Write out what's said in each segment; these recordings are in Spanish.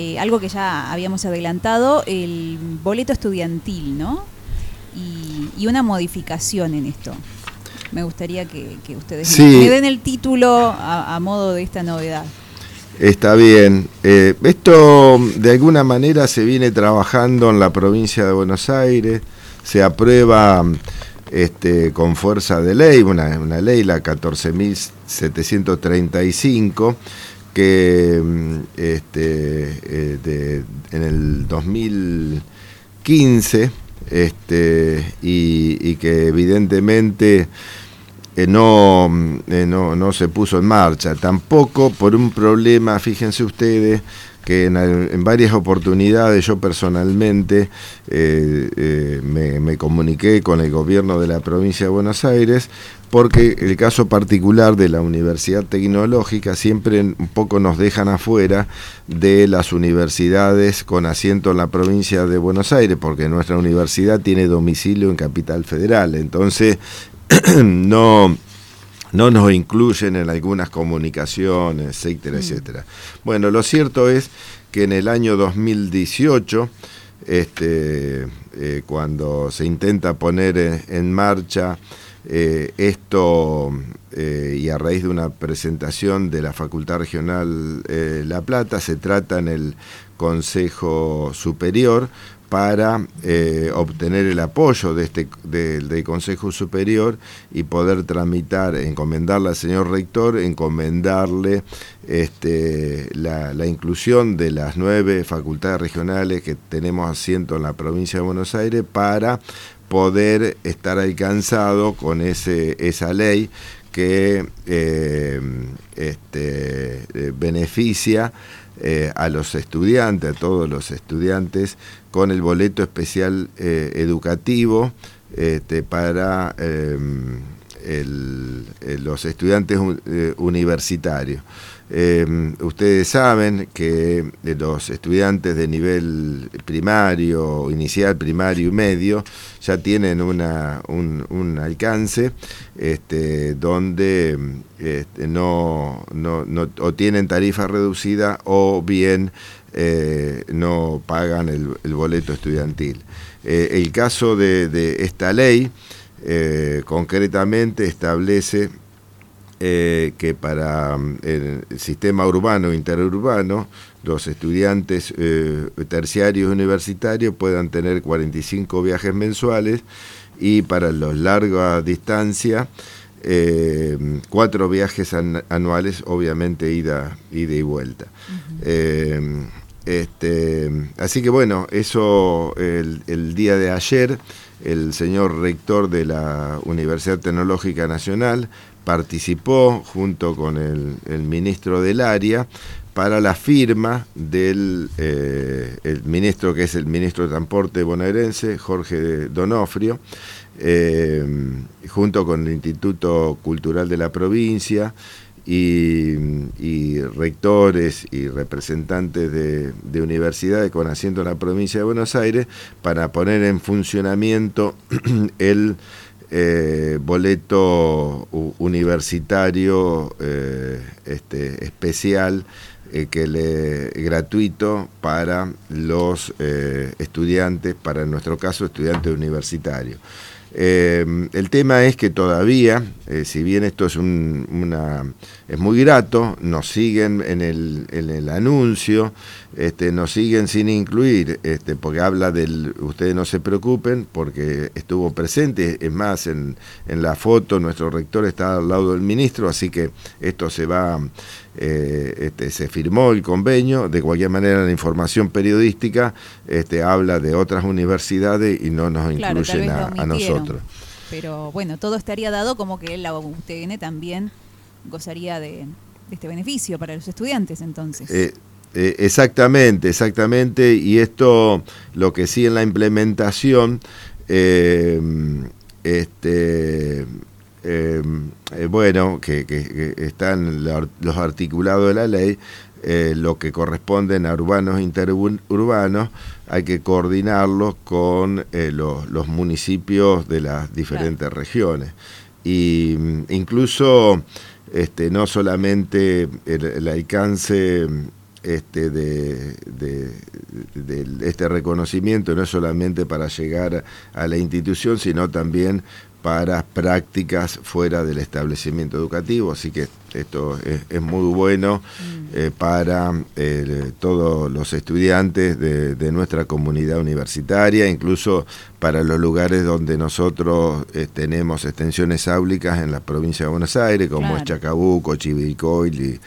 eh, algo que ya habíamos adelantado, el boleto estudiantil, ¿no? Y, una modificación en esto. Me gustaría que, ustedes me den el título a, modo de esta novedad. Está bien. Eh, esto de alguna manera se viene trabajando en la provincia de Buenos Aires, se aprueba este, con fuerza de ley, una, una ley, la 14.735, que mm, este, eh, en el 2015 este, y, que evidentemente eh, no, eh, no, no se puso en marcha, tampoco por un problema, fíjense ustedes, que en, varias oportunidades yo personalmente eh, me, comuniqué con el gobierno de la provincia de Buenos Aires porque el caso particular de la Universidad Tecnológica siempre un poco nos dejan afuera de las universidades con asiento en la provincia de Buenos Aires, porque nuestra universidad tiene domicilio en Capital Federal, entonces no no nos incluyen en algunas comunicaciones, etcétera, mm. etcétera. Bueno, lo cierto es que en el año 2018, este, eh, cuando se intenta poner en marcha eh, esto eh, y a raíz de una presentación de la Facultad Regional La Plata, se trata en el Consejo Superior para eh, obtener el apoyo de este, del Consejo Superior y poder tramitar, encomendarle al señor rector, encomendarle este, la, inclusión de las nueve facultades regionales que tenemos asiento en la provincia de Buenos Aires para poder estar alcanzado con ese, esa ley que eh, este, eh, beneficia eh, a los estudiantes, a todos los estudiantes, con el boleto especial eh, educativo este, para em, los estudiantes eh, universitarios. Em, ustedes saben que los estudiantes de nivel primario, inicial, primario y medio ya tienen un, alcance este, donde este, no, no, o tienen tarifa reducida o bien eh, no pagan el, boleto estudiantil. Eh, el caso de, esta ley eh, concretamente establece eh, que para mm, el sistema urbano e interurbano los estudiantes eh, terciarios universitarios puedan tener 45 viajes mensuales y para los larga distancia eh, cuatro viajes anuales, obviamente ida, ida y vuelta. este, así que bueno, eso el, el día de ayer el señor rector de la Universidad Tecnológica Nacional participó junto con el, ministro del área para la firma del eh, ministro que es el ministro de Transporte bonaerense, Jorge Donofrio, eh, junto con el Instituto Cultural de la provincia y, rectores y representantes de, de, universidades con asiento en la provincia de Buenos Aires para poner en funcionamiento el eh, boleto universitario eh, este, especial eh, que le, gratuito para los estudiantes, para en nuestro caso estudiantes universitarios. El tema es que todavía, si bien esto es, una, es muy grato, nos siguen en el, en el anuncio este, nos siguen sin incluir, este, porque habla del, ustedes no se preocupen, porque estuvo presente, es más, en, en la foto nuestro rector está al lado del ministro, así que esto se va, eh, este, se firmó el convenio, de cualquier manera la información periodística este, habla de otras universidades y no nos incluyen a, nosotros. Pero bueno, todo estaría dado como que la UTN también gozaría de, este beneficio para los estudiantes entonces. Eh, eh, exactamente, exactamente. Y esto, lo que sí en la implementación, eh, este, eh, bueno, que, están los articulados de la ley, lo que corresponden a urbanos e interurbanos, hay que coordinarlos con los, municipios de las diferentes regiones. Y incluso este, no solamente el alcance este, de, este reconocimiento no es solamente para llegar a la institución, sino también para prácticas fuera del establecimiento educativo, así que esto es, muy bueno mm. eh, para eh, todos los estudiantes de, nuestra comunidad universitaria, incluso para los lugares donde nosotros eh, tenemos extensiones áulicas en la provincia de Buenos Aires, como es Chacabuco, Chivilcoy y,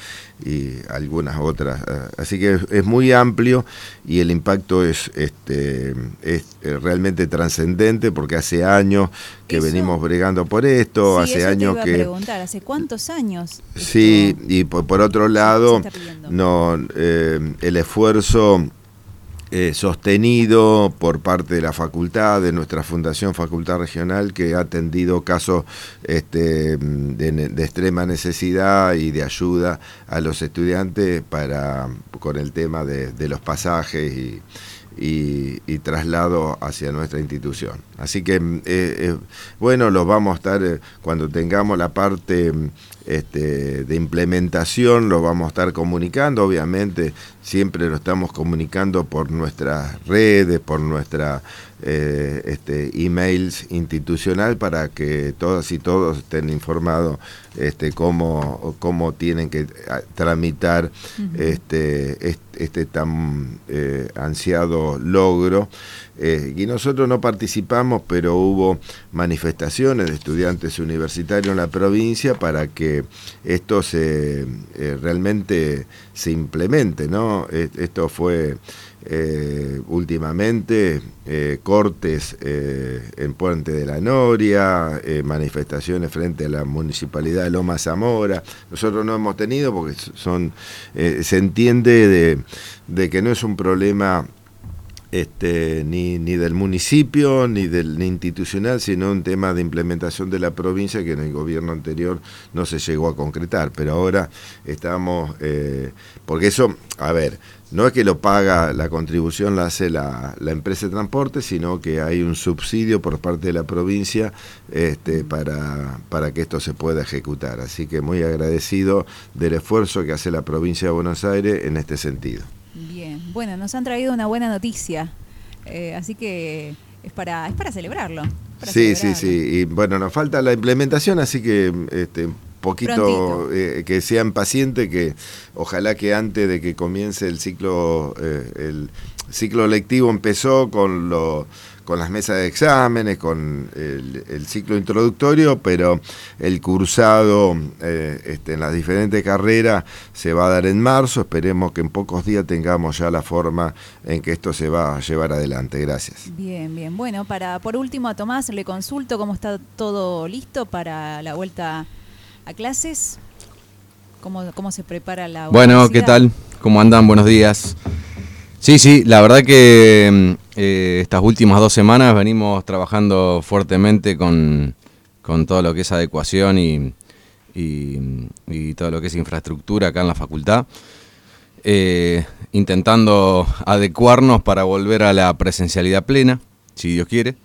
algunas otras. Así que es, muy amplio y el impacto es, este, es realmente trascendente porque hace años que venimos bregando por esto, hace años que... preguntar, ¿hace cuántos años? Sí, y por, otro lado, no, eh, el esfuerzo eh, sostenido por parte de la facultad, de nuestra Fundación Facultad Regional, que ha atendido casos este, de, extrema necesidad y de ayuda a los estudiantes para con el tema de, los pasajes y, traslado hacia nuestra institución. Así que, eh, bueno, los vamos a estar, cuando tengamos la parte este, de implementación lo vamos a estar comunicando, obviamente siempre lo estamos comunicando por nuestras redes, por nuestra eh, este, emails institucional para que todas y todos estén informados este, cómo, cómo tienen que tramitar este, este, tan eh, ansiado logro. Eh, y nosotros no participamos, pero hubo manifestaciones de estudiantes universitarios en la provincia para que esto se realmente se implemente, ¿no? Esto fue eh, últimamente eh, cortes eh, en Puente de la Noria, manifestaciones frente a la municipalidad de Loma Zamora. Nosotros no hemos tenido porque son se entiende de, de, que no es un problema este, ni, ni del municipio ni del institucional, sino un tema de implementación de la provincia que en el gobierno anterior no se llegó a concretar. Pero ahora estamos, porque eso, a ver, no es que lo paga, la contribución la hace la, empresa de transporte, sino que hay un subsidio por parte de la provincia este, para, para que esto se pueda ejecutar. Así que muy agradecido del esfuerzo que hace la provincia de Buenos Aires en este sentido. Bueno, nos han traído una buena noticia, eh, así que es para, es para celebrarlo. sí, sí, sí, y bueno, nos falta la implementación, así que... Este, poquito eh, que sean pacientes, que ojalá que antes de que comience el ciclo, eh, el ciclo lectivo empezó con lo con las mesas de exámenes, con el, ciclo introductorio, pero el cursado eh, este, en las diferentes carreras se va a dar en marzo. Esperemos que en pocos días tengamos ya la forma en que esto se va a llevar adelante. Gracias. Bien, bien. Bueno, para por último a Tomás le consulto cómo está todo listo para la vuelta a clases? ¿Cómo, cómo se prepara la Bueno, ¿qué tal? ¿Cómo andan? Buenos días. Sí, sí, la verdad que mm, eh, estas últimas dos semanas venimos trabajando fuertemente con, todo lo que es adecuación y, y, todo lo que es infraestructura acá en la facultad, eh, intentando adecuarnos para volver a la presencialidad plena, si Dios quiere.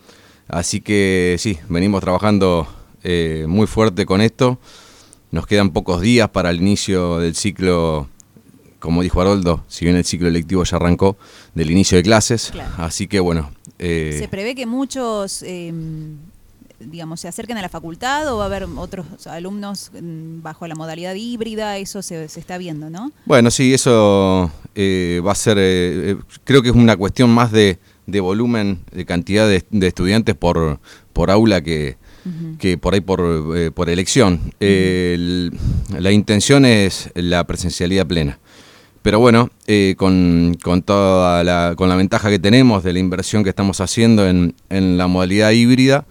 Así que sí, venimos trabajando eh, muy fuerte con esto. Nos quedan pocos días para el inicio del ciclo, como dijo Haroldo, si bien el ciclo electivo ya arrancó, del inicio de clases. Así que bueno. Eh, ¿Se prevé que muchos, em, digamos, se acerquen a la facultad o va a haber otros alumnos mm, bajo la modalidad híbrida? Eso se, está viendo, ¿no? Bueno, sí, eso eh, va a ser, eh, creo que es una cuestión más de, volumen, de cantidad de, de estudiantes por, por aula que que por ahí por, por elección. la intención es la presencialidad plena. Pero bueno, eh, con, con, toda la, con la ventaja que tenemos de la inversión que estamos haciendo en, en la modalidad híbrida,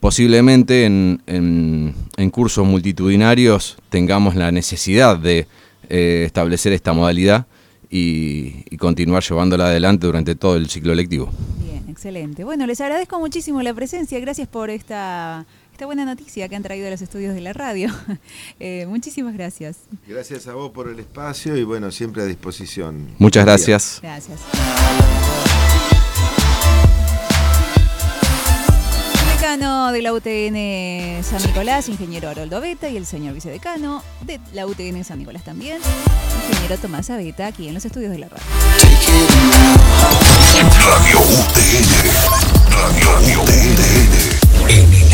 posiblemente en, en, cursos multitudinarios tengamos la necesidad de eh, establecer esta modalidad y, y, continuar llevándola adelante durante todo el ciclo lectivo. Bien, excelente. Bueno, les agradezco muchísimo la presencia. Gracias por esta esta buena noticia que han traído a los estudios de la radio. Eh, muchísimas gracias. Gracias a vos por el espacio y bueno, siempre a disposición. Muchas gracias. Gracias. Decano de la UTN San Nicolás, ingeniero Haroldo Aveta y el señor vicedecano de la UTN San Nicolás también, ingeniero Tomás Aveta, aquí en los estudios de la radio. Radio UTN, Radio UTN,